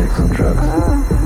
sex and drugs. Uh-huh.